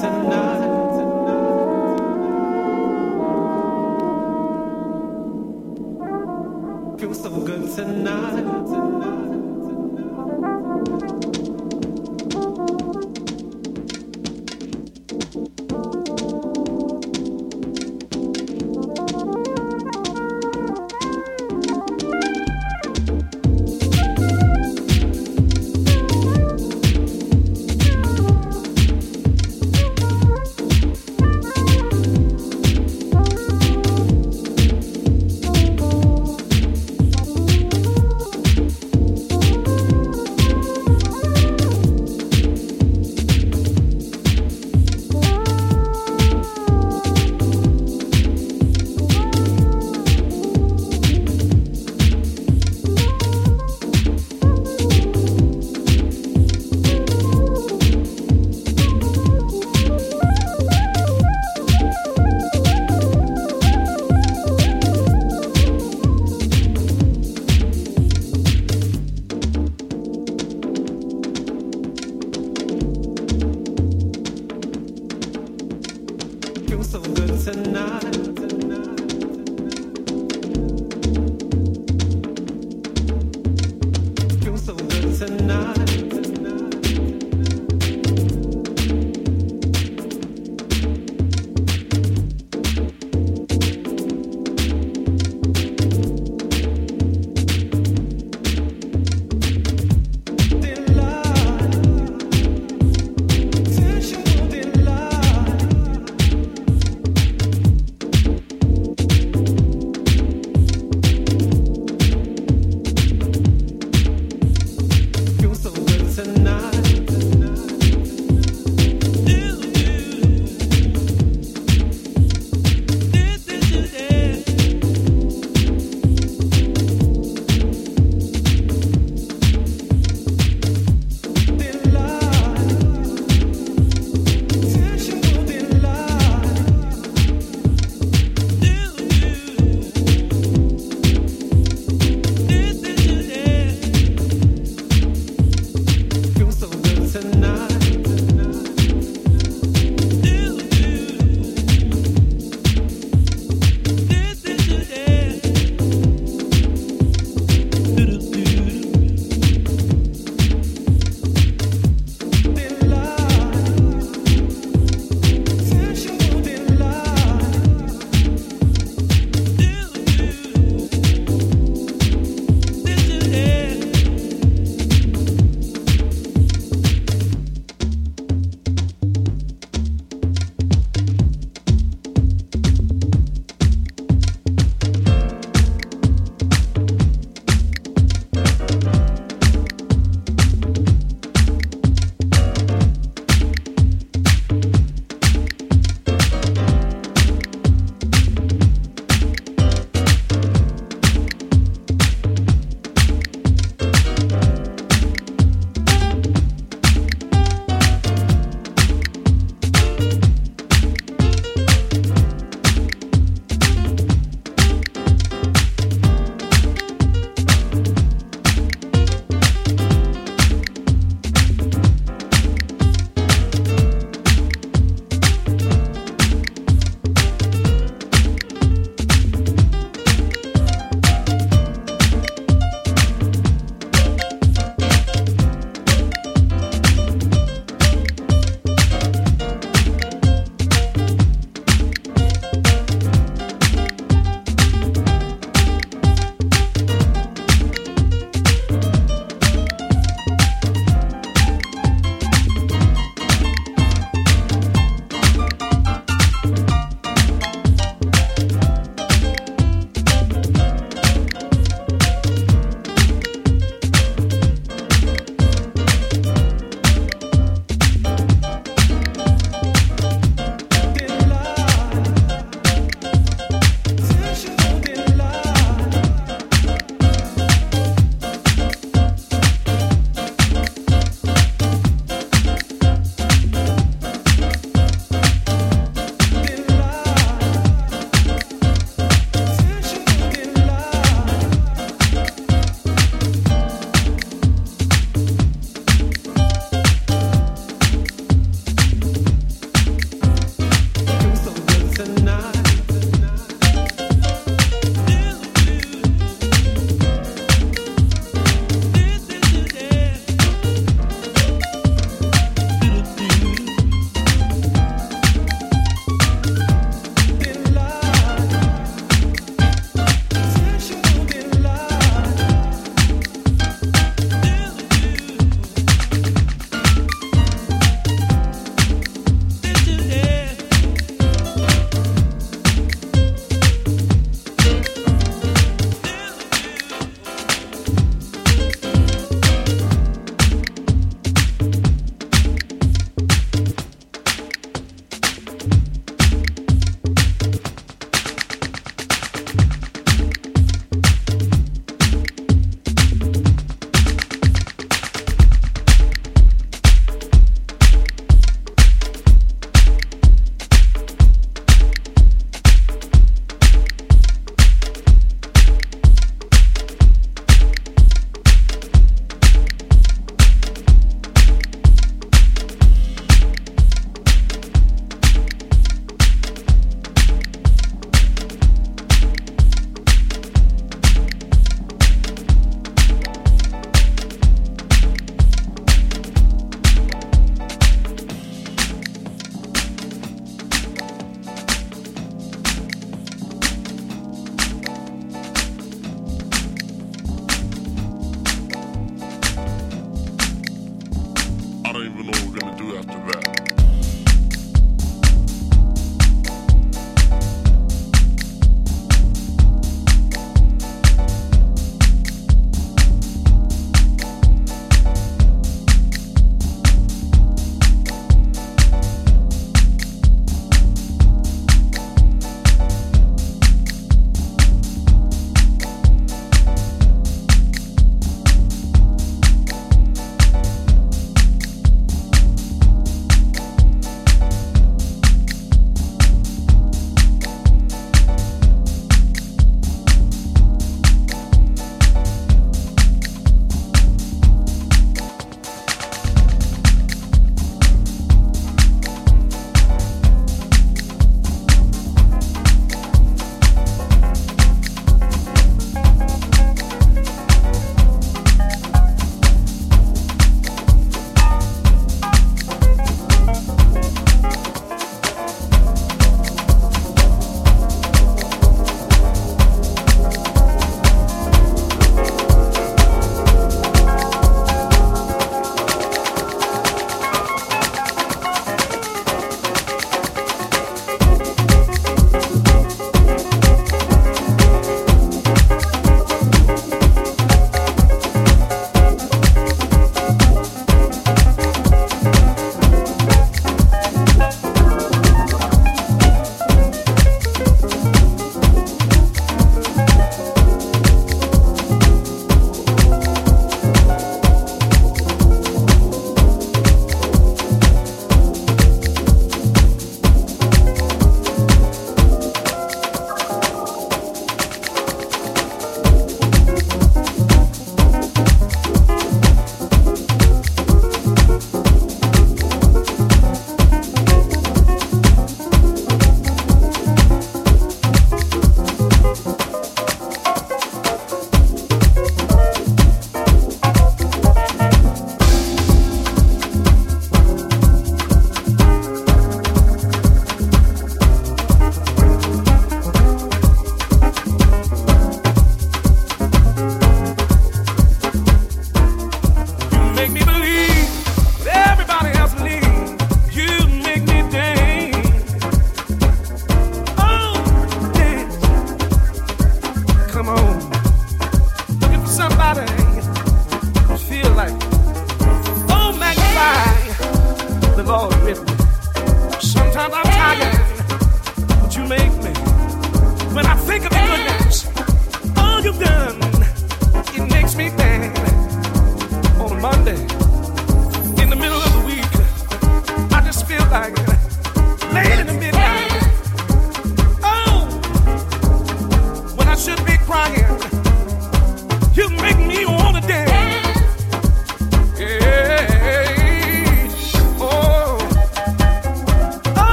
and